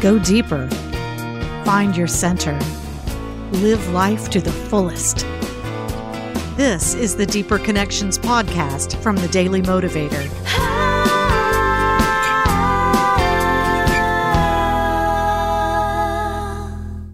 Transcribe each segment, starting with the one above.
Go deeper. Find your center. Live life to the fullest. This is the Deeper Connections podcast from the Daily Motivator.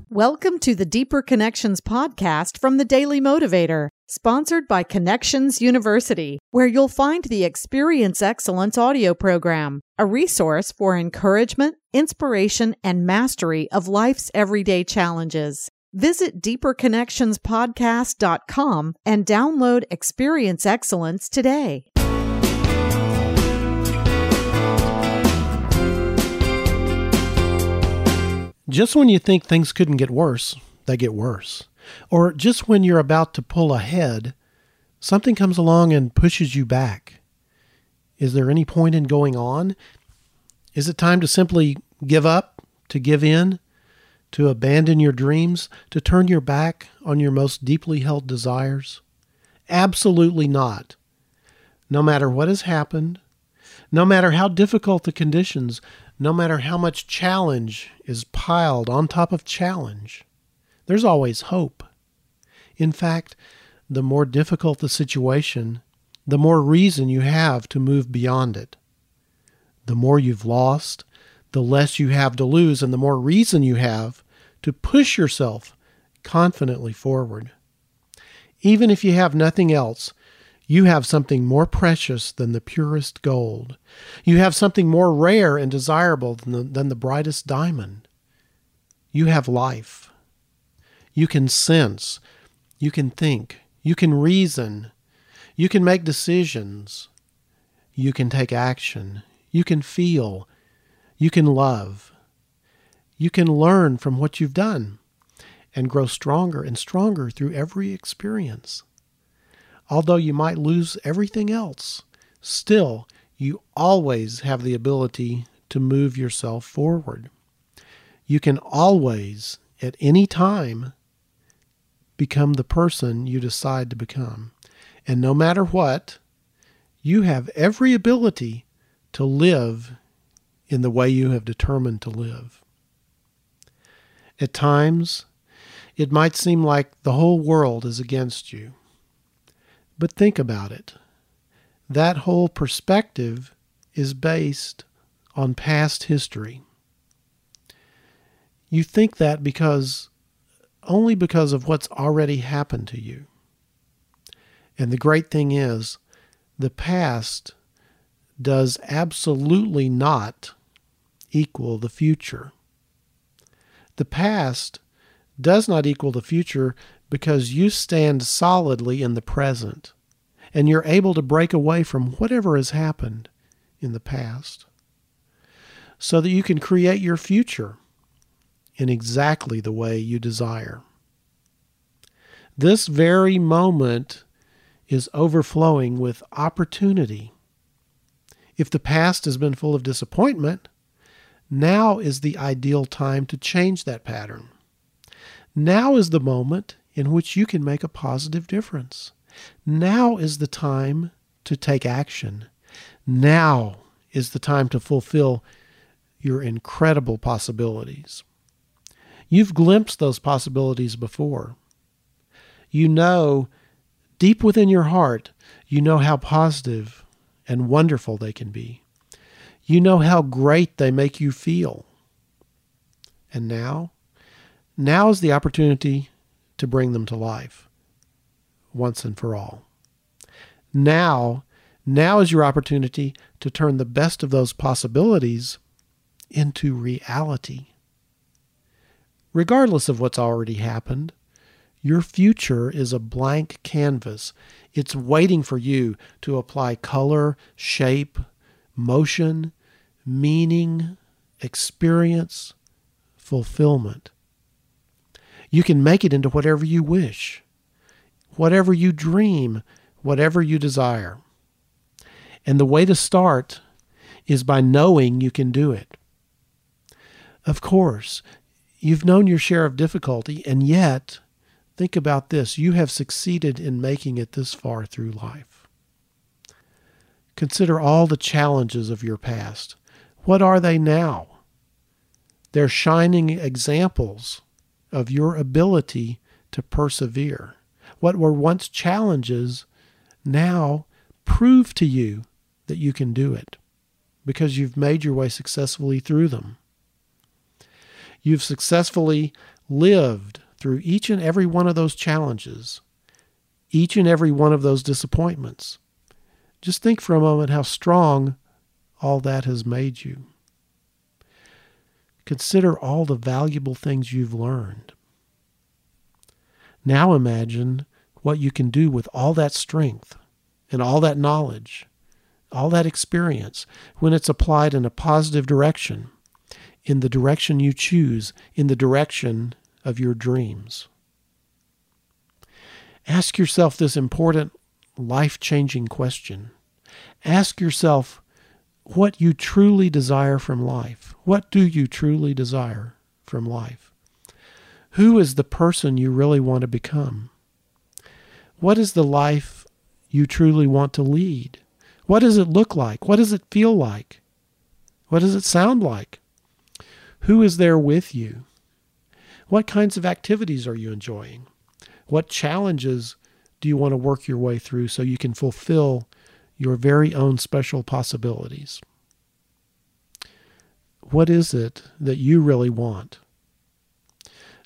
Welcome to the Deeper Connections podcast from the Daily Motivator, sponsored by Connections University, where you'll find the Experience Excellence audio program, a resource for encouragement, inspiration, and mastery of life's everyday challenges. Visit deeperconnectionspodcast.com and download Experience Excellence today. Just when you think things couldn't get worse, they get worse. Or just when you're about to pull ahead, something comes along and pushes you back. Is there any point in going on? Is it time to simply give up, to give in, to abandon your dreams, to turn your back on your most deeply held desires? Absolutely not. No matter what has happened, no matter how difficult the conditions, no matter how much challenge is piled on top of challenge, there's always hope. In fact, the more difficult the situation, the more reason you have to move beyond it. The more you've lost, the less you have to lose, and the more reason you have to push yourself confidently forward. Even if you have nothing else, you have something more precious than the purest gold. You have something more rare and desirable than the, than the brightest diamond. You have life. You can sense. You can think. You can reason. You can make decisions. You can take action. You can feel. You can love. You can learn from what you've done and grow stronger and stronger through every experience. Although you might lose everything else, still, you always have the ability to move yourself forward. You can always, at any time, become the person you decide to become. And no matter what, you have every ability to live in the way you have determined to live. At times, it might seem like the whole world is against you. But think about it. That whole perspective is based on past history. You think that because only because of what's already happened to you. And the great thing is, the past does absolutely not equal the future. The past does not equal the future because you stand solidly in the present and you're able to break away from whatever has happened in the past so that you can create your future in exactly the way you desire. This very moment is overflowing with opportunity. If the past has been full of disappointment, now is the ideal time to change that pattern. Now is the moment in which you can make a positive difference. Now is the time to take action. Now is the time to fulfill your incredible possibilities. You've glimpsed those possibilities before. You know, deep within your heart, you know how positive and wonderful they can be. You know how great they make you feel. And now, now is the opportunity to bring them to life once and for all. Now, now is your opportunity to turn the best of those possibilities into reality. Regardless of what's already happened, your future is a blank canvas. It's waiting for you to apply color, shape, motion, meaning, experience, fulfillment. You can make it into whatever you wish, whatever you dream, whatever you desire. And the way to start is by knowing you can do it. Of course, you've known your share of difficulty, and yet, think about this you have succeeded in making it this far through life. Consider all the challenges of your past. What are they now? They're shining examples of your ability to persevere. What were once challenges now prove to you that you can do it because you've made your way successfully through them. You've successfully lived through each and every one of those challenges, each and every one of those disappointments. Just think for a moment how strong all that has made you. Consider all the valuable things you've learned. Now imagine what you can do with all that strength and all that knowledge, all that experience, when it's applied in a positive direction, in the direction you choose, in the direction of your dreams. Ask yourself this important, life changing question. Ask yourself what you truly desire from life. What do you truly desire from life? Who is the person you really want to become? What is the life you truly want to lead? What does it look like? What does it feel like? What does it sound like? Who is there with you? What kinds of activities are you enjoying? What challenges do you want to work your way through so you can fulfill your very own special possibilities? What is it that you really want?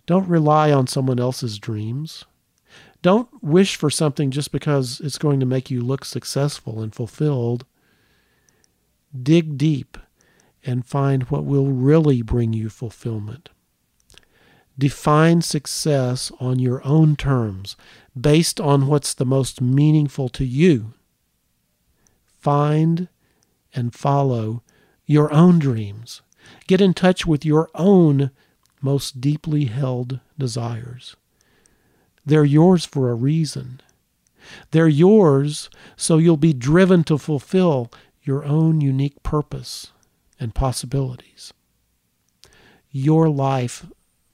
Don't rely on someone else's dreams. Don't wish for something just because it's going to make you look successful and fulfilled. Dig deep and find what will really bring you fulfillment. Define success on your own terms, based on what's the most meaningful to you. Find and follow your own dreams. Get in touch with your own most deeply held desires. They're yours for a reason. They're yours so you'll be driven to fulfill your own unique purpose and possibilities. Your life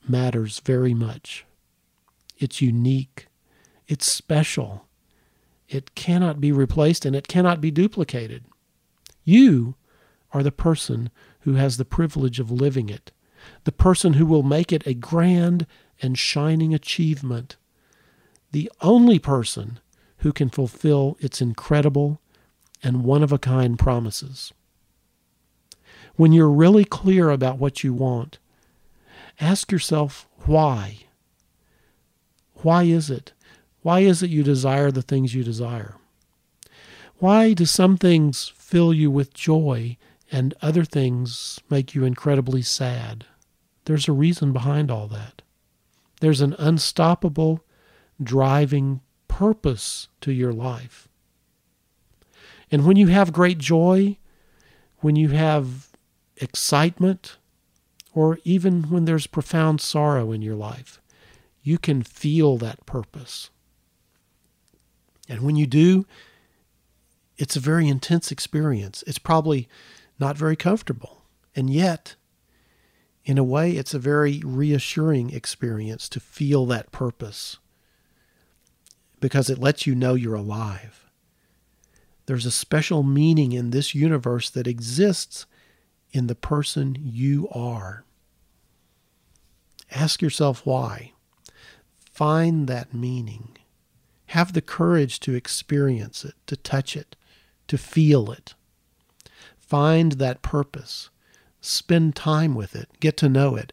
matters very much. It's unique. It's special. It cannot be replaced and it cannot be duplicated. You are the person who has the privilege of living it, the person who will make it a grand and shining achievement the only person who can fulfill its incredible and one of a kind promises. When you're really clear about what you want, ask yourself why. Why is it? Why is it you desire the things you desire? Why do some things fill you with joy and other things make you incredibly sad? There's a reason behind all that. There's an unstoppable driving purpose to your life. And when you have great joy, when you have excitement, or even when there's profound sorrow in your life, you can feel that purpose. And when you do, it's a very intense experience. It's probably not very comfortable. And yet, in a way, it's a very reassuring experience to feel that purpose because it lets you know you're alive. There's a special meaning in this universe that exists in the person you are. Ask yourself why. Find that meaning. Have the courage to experience it, to touch it, to feel it. Find that purpose. Spend time with it. Get to know it.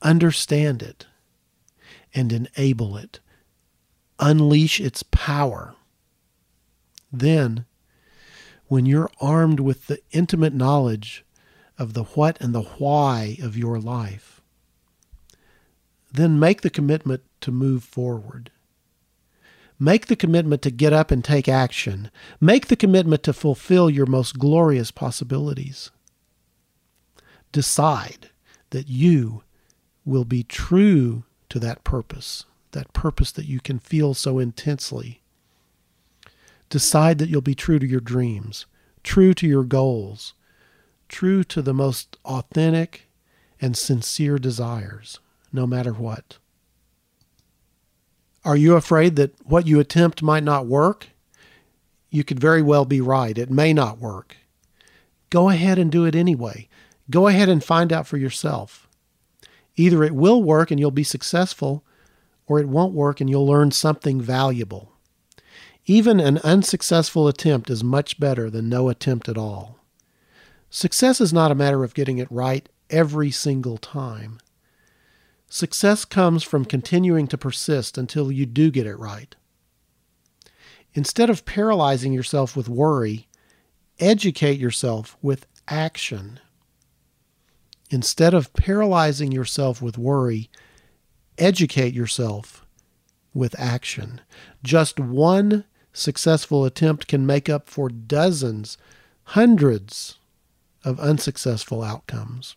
Understand it. And enable it unleash its power. Then, when you're armed with the intimate knowledge of the what and the why of your life, then make the commitment to move forward. Make the commitment to get up and take action. Make the commitment to fulfill your most glorious possibilities. Decide that you will be true to that purpose that purpose that you can feel so intensely. Decide that you'll be true to your dreams, true to your goals, true to the most authentic and sincere desires, no matter what. Are you afraid that what you attempt might not work? You could very well be right. It may not work. Go ahead and do it anyway. Go ahead and find out for yourself. Either it will work and you'll be successful, or it won't work and you'll learn something valuable. Even an unsuccessful attempt is much better than no attempt at all. Success is not a matter of getting it right every single time. Success comes from continuing to persist until you do get it right. Instead of paralyzing yourself with worry, educate yourself with action. Instead of paralyzing yourself with worry, educate yourself with action. Just one successful attempt can make up for dozens, hundreds of unsuccessful outcomes.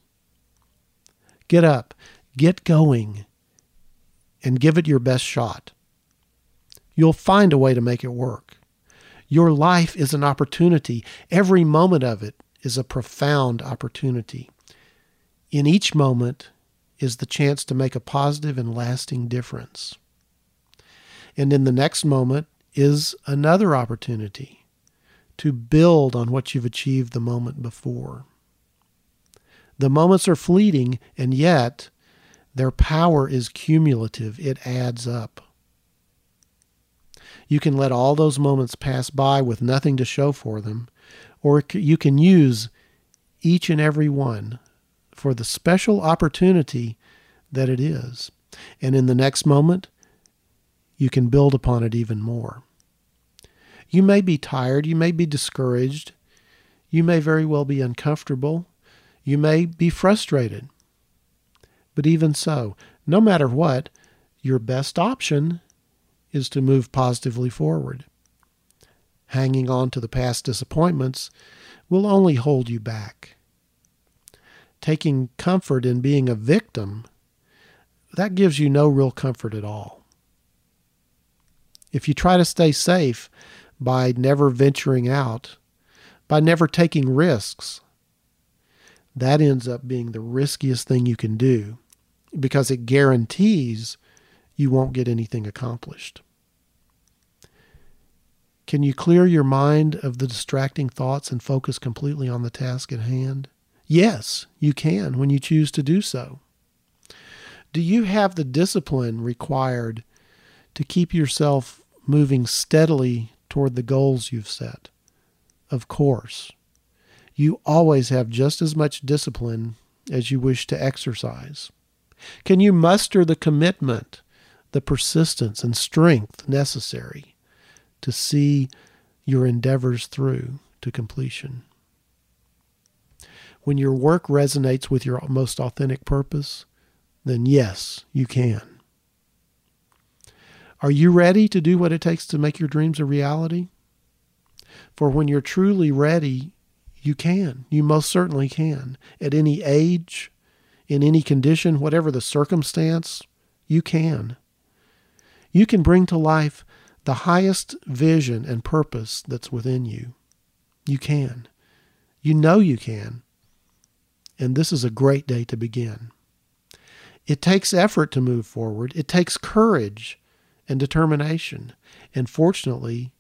Get up, get going, and give it your best shot. You'll find a way to make it work. Your life is an opportunity. Every moment of it is a profound opportunity. In each moment is the chance to make a positive and lasting difference. And in the next moment is another opportunity to build on what you've achieved the moment before. The moments are fleeting, and yet their power is cumulative, it adds up. You can let all those moments pass by with nothing to show for them, or you can use each and every one for the special opportunity that it is. And in the next moment, you can build upon it even more. You may be tired, you may be discouraged, you may very well be uncomfortable, you may be frustrated. But even so, no matter what, your best option is to move positively forward. Hanging on to the past disappointments will only hold you back. Taking comfort in being a victim, that gives you no real comfort at all. If you try to stay safe by never venturing out, by never taking risks, that ends up being the riskiest thing you can do because it guarantees you won't get anything accomplished. Can you clear your mind of the distracting thoughts and focus completely on the task at hand? Yes, you can when you choose to do so. Do you have the discipline required to keep yourself moving steadily toward the goals you've set? Of course. You always have just as much discipline as you wish to exercise. Can you muster the commitment, the persistence, and strength necessary to see your endeavors through to completion. When your work resonates with your most authentic purpose, then yes, you can. Are you ready to do what it takes to make your dreams a reality? For when you're truly ready, you can. You most certainly can. At any age, in any condition, whatever the circumstance, you can. You can bring to life the highest vision and purpose that's within you. You can. You know you can. And this is a great day to begin. It takes effort to move forward, it takes courage and determination. And fortunately,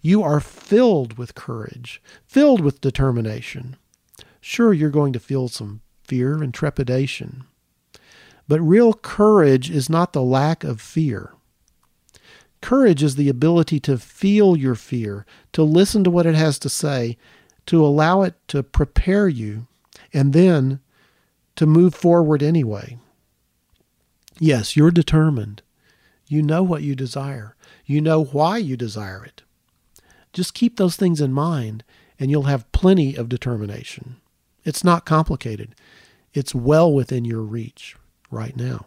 you are filled with courage, filled with determination. Sure, you're going to feel some fear and trepidation. But real courage is not the lack of fear. Courage is the ability to feel your fear, to listen to what it has to say, to allow it to prepare you, and then to move forward anyway. Yes, you're determined. You know what you desire. You know why you desire it. Just keep those things in mind, and you'll have plenty of determination. It's not complicated, it's well within your reach right now.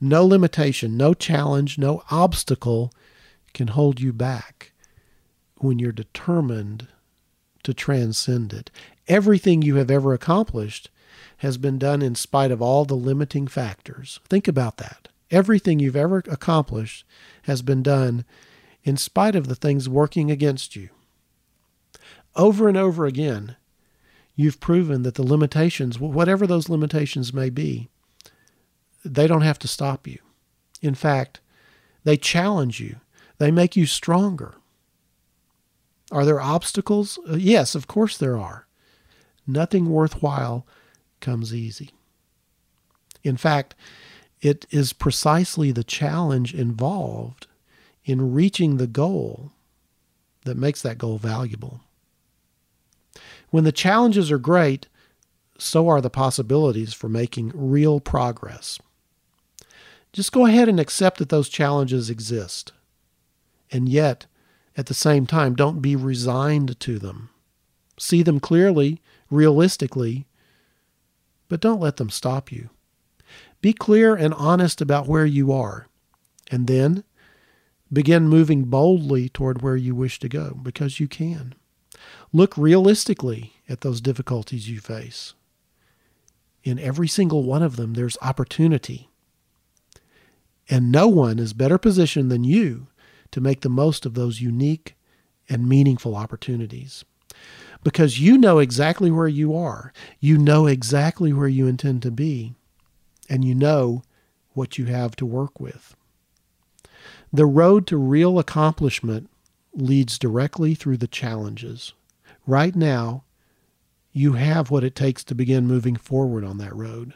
No limitation, no challenge, no obstacle can hold you back when you're determined to transcend it. Everything you have ever accomplished has been done in spite of all the limiting factors. Think about that. Everything you've ever accomplished has been done in spite of the things working against you. Over and over again, you've proven that the limitations, whatever those limitations may be, they don't have to stop you. In fact, they challenge you, they make you stronger. Are there obstacles? Uh, yes, of course there are. Nothing worthwhile comes easy. In fact, it is precisely the challenge involved in reaching the goal that makes that goal valuable. When the challenges are great, so are the possibilities for making real progress. Just go ahead and accept that those challenges exist. And yet, at the same time, don't be resigned to them. See them clearly, realistically, but don't let them stop you. Be clear and honest about where you are, and then begin moving boldly toward where you wish to go because you can. Look realistically at those difficulties you face. In every single one of them, there's opportunity. And no one is better positioned than you to make the most of those unique and meaningful opportunities. Because you know exactly where you are, you know exactly where you intend to be, and you know what you have to work with. The road to real accomplishment leads directly through the challenges. Right now, you have what it takes to begin moving forward on that road.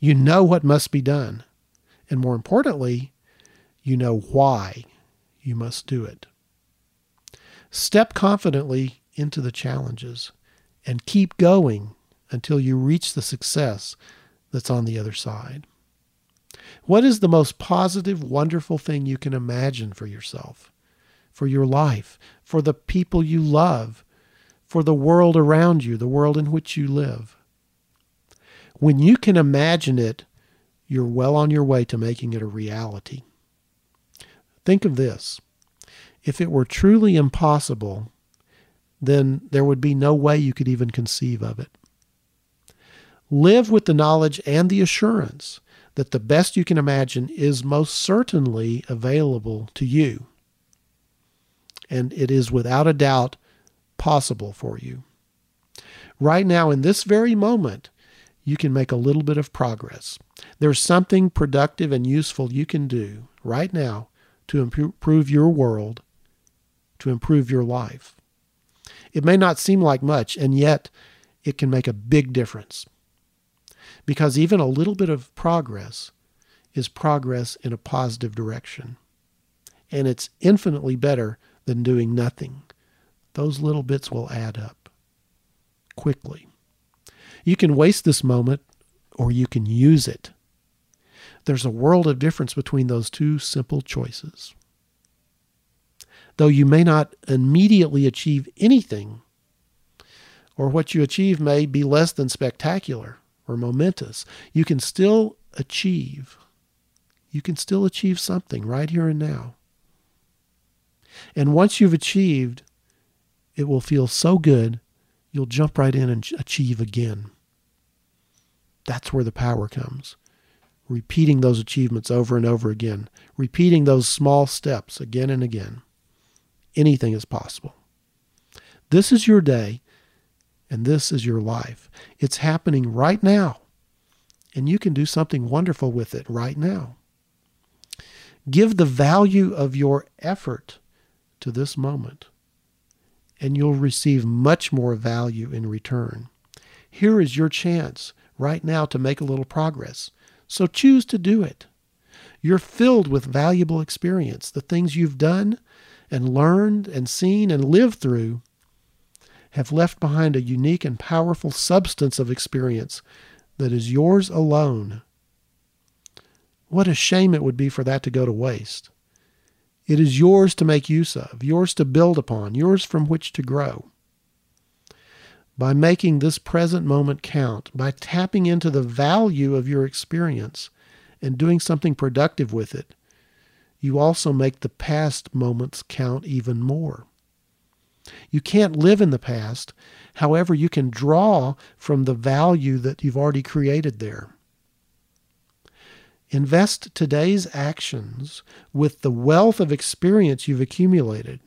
You know what must be done. And more importantly, you know why you must do it. Step confidently into the challenges and keep going until you reach the success that's on the other side. What is the most positive, wonderful thing you can imagine for yourself, for your life, for the people you love, for the world around you, the world in which you live? When you can imagine it, you're well on your way to making it a reality. Think of this if it were truly impossible, then there would be no way you could even conceive of it. Live with the knowledge and the assurance that the best you can imagine is most certainly available to you. And it is without a doubt possible for you. Right now, in this very moment, you can make a little bit of progress. There's something productive and useful you can do right now to improve your world, to improve your life. It may not seem like much, and yet it can make a big difference. Because even a little bit of progress is progress in a positive direction. And it's infinitely better than doing nothing. Those little bits will add up quickly. You can waste this moment or you can use it. There's a world of difference between those two simple choices. Though you may not immediately achieve anything, or what you achieve may be less than spectacular or momentous, you can still achieve. You can still achieve something right here and now. And once you've achieved, it will feel so good, you'll jump right in and achieve again. That's where the power comes. Repeating those achievements over and over again, repeating those small steps again and again. Anything is possible. This is your day, and this is your life. It's happening right now, and you can do something wonderful with it right now. Give the value of your effort to this moment, and you'll receive much more value in return. Here is your chance right now to make a little progress. So choose to do it. You're filled with valuable experience. The things you've done and learned and seen and lived through have left behind a unique and powerful substance of experience that is yours alone. What a shame it would be for that to go to waste. It is yours to make use of, yours to build upon, yours from which to grow by making this present moment count, by tapping into the value of your experience and doing something productive with it, you also make the past moments count even more. You can't live in the past. However, you can draw from the value that you've already created there. Invest today's actions with the wealth of experience you've accumulated,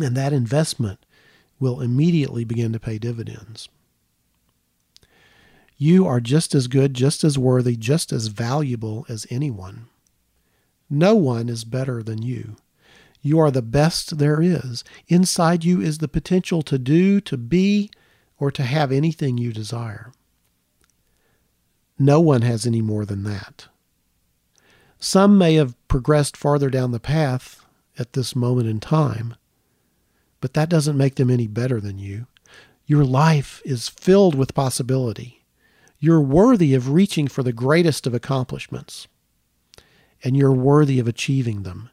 and that investment will immediately begin to pay dividends. You are just as good, just as worthy, just as valuable as anyone. No one is better than you. You are the best there is. Inside you is the potential to do, to be, or to have anything you desire. No one has any more than that. Some may have progressed farther down the path at this moment in time, but that doesn't make them any better than you. Your life is filled with possibility. You're worthy of reaching for the greatest of accomplishments, and you're worthy of achieving them.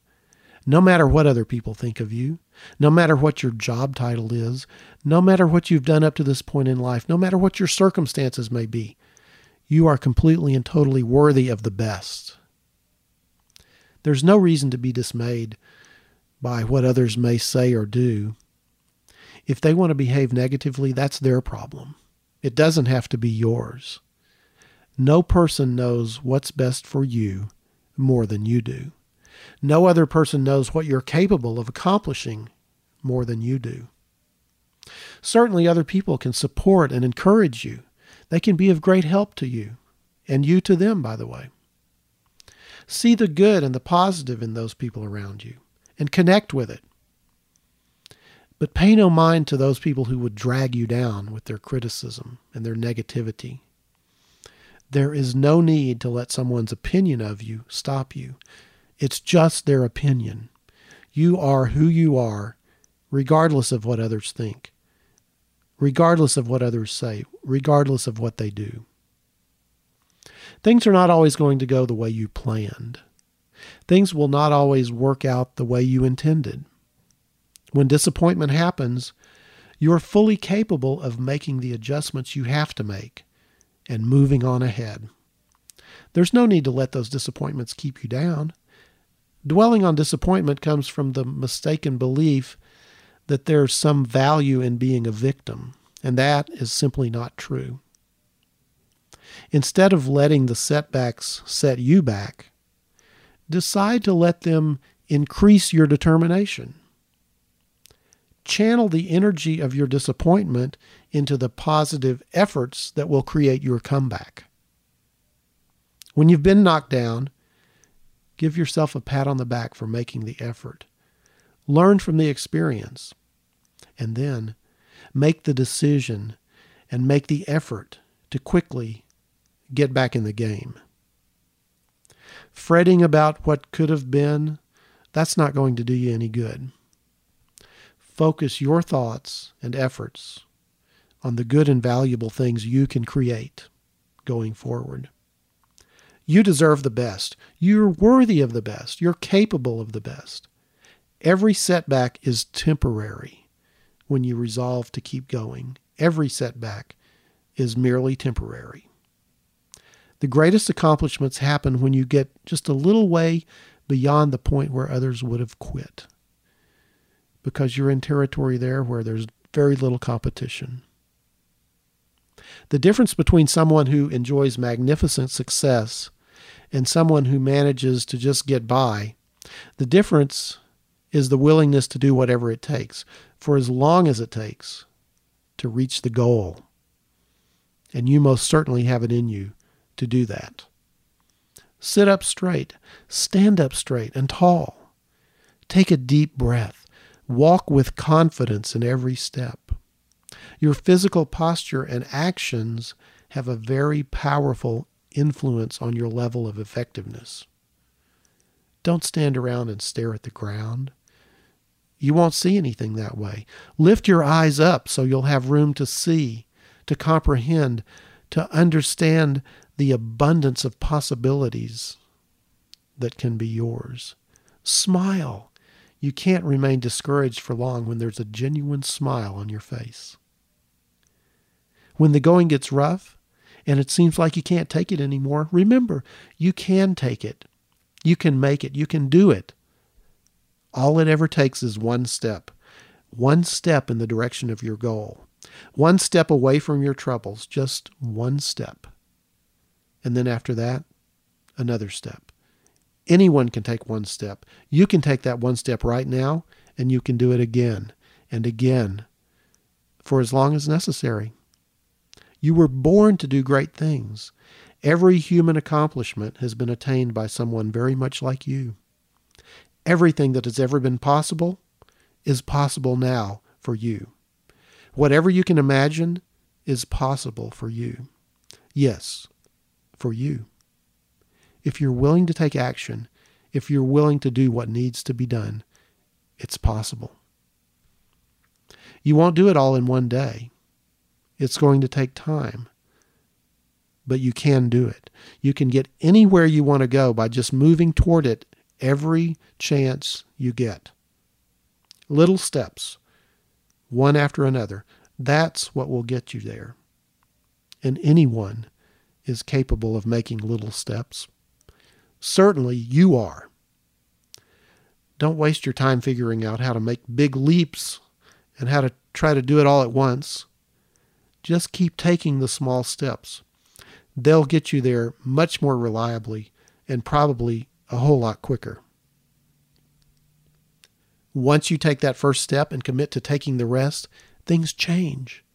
No matter what other people think of you, no matter what your job title is, no matter what you've done up to this point in life, no matter what your circumstances may be, you are completely and totally worthy of the best. There's no reason to be dismayed by what others may say or do. If they want to behave negatively, that's their problem. It doesn't have to be yours. No person knows what's best for you more than you do. No other person knows what you're capable of accomplishing more than you do. Certainly, other people can support and encourage you. They can be of great help to you, and you to them, by the way. See the good and the positive in those people around you and connect with it. But pay no mind to those people who would drag you down with their criticism and their negativity. There is no need to let someone's opinion of you stop you. It's just their opinion. You are who you are, regardless of what others think, regardless of what others say, regardless of what they do. Things are not always going to go the way you planned. Things will not always work out the way you intended. When disappointment happens, you are fully capable of making the adjustments you have to make and moving on ahead. There's no need to let those disappointments keep you down. Dwelling on disappointment comes from the mistaken belief that there's some value in being a victim, and that is simply not true. Instead of letting the setbacks set you back, decide to let them increase your determination. Channel the energy of your disappointment into the positive efforts that will create your comeback. When you've been knocked down, give yourself a pat on the back for making the effort. Learn from the experience, and then make the decision and make the effort to quickly get back in the game. Fretting about what could have been, that's not going to do you any good. Focus your thoughts and efforts on the good and valuable things you can create going forward. You deserve the best. You're worthy of the best. You're capable of the best. Every setback is temporary when you resolve to keep going. Every setback is merely temporary. The greatest accomplishments happen when you get just a little way beyond the point where others would have quit because you're in territory there where there's very little competition. The difference between someone who enjoys magnificent success and someone who manages to just get by, the difference is the willingness to do whatever it takes for as long as it takes to reach the goal. And you most certainly have it in you to do that. Sit up straight, stand up straight and tall. Take a deep breath. Walk with confidence in every step. Your physical posture and actions have a very powerful influence on your level of effectiveness. Don't stand around and stare at the ground. You won't see anything that way. Lift your eyes up so you'll have room to see, to comprehend, to understand the abundance of possibilities that can be yours. Smile. You can't remain discouraged for long when there's a genuine smile on your face. When the going gets rough and it seems like you can't take it anymore, remember, you can take it. You can make it. You can do it. All it ever takes is one step, one step in the direction of your goal, one step away from your troubles, just one step. And then after that, another step. Anyone can take one step. You can take that one step right now, and you can do it again and again for as long as necessary. You were born to do great things. Every human accomplishment has been attained by someone very much like you. Everything that has ever been possible is possible now for you. Whatever you can imagine is possible for you. Yes, for you. If you're willing to take action, if you're willing to do what needs to be done, it's possible. You won't do it all in one day. It's going to take time. But you can do it. You can get anywhere you want to go by just moving toward it every chance you get. Little steps, one after another. That's what will get you there. And anyone is capable of making little steps. Certainly you are. Don't waste your time figuring out how to make big leaps and how to try to do it all at once. Just keep taking the small steps. They'll get you there much more reliably and probably a whole lot quicker. Once you take that first step and commit to taking the rest, things change.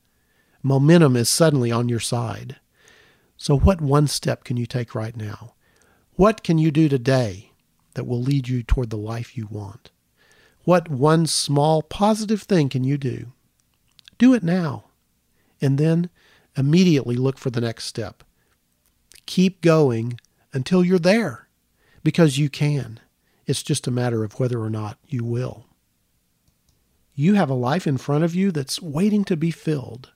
Momentum is suddenly on your side. So, what one step can you take right now? What can you do today that will lead you toward the life you want? What one small positive thing can you do? Do it now. And then immediately look for the next step. Keep going until you're there because you can. It's just a matter of whether or not you will. You have a life in front of you that's waiting to be filled.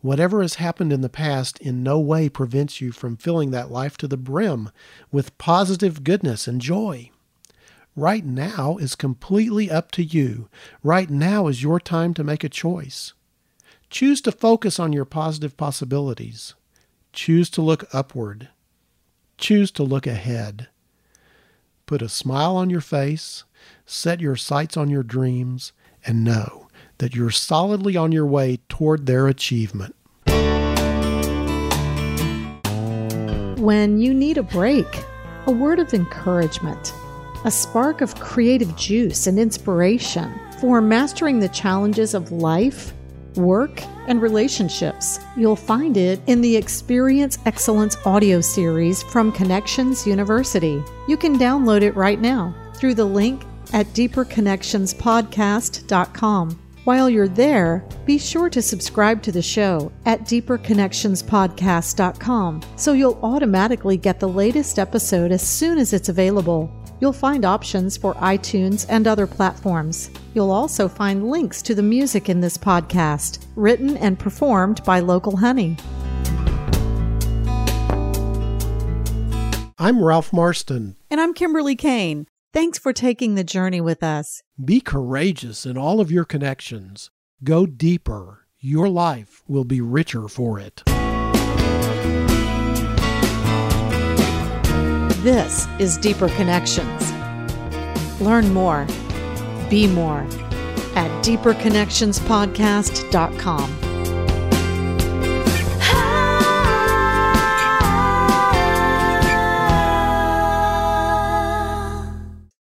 Whatever has happened in the past in no way prevents you from filling that life to the brim with positive goodness and joy. Right now is completely up to you. Right now is your time to make a choice. Choose to focus on your positive possibilities. Choose to look upward. Choose to look ahead. Put a smile on your face, set your sights on your dreams, and know that you're solidly on your way toward their achievement. When you need a break, a word of encouragement, a spark of creative juice and inspiration for mastering the challenges of life, work, and relationships. You'll find it in the Experience Excellence audio series from Connections University. You can download it right now through the link at deeperconnectionspodcast.com. While you're there, be sure to subscribe to the show at deeperconnectionspodcast.com so you'll automatically get the latest episode as soon as it's available. You'll find options for iTunes and other platforms. You'll also find links to the music in this podcast, written and performed by Local Honey. I'm Ralph Marston. And I'm Kimberly Kane. Thanks for taking the journey with us. Be courageous in all of your connections. Go deeper. Your life will be richer for it. This is Deeper Connections. Learn more, be more at deeperconnectionspodcast.com.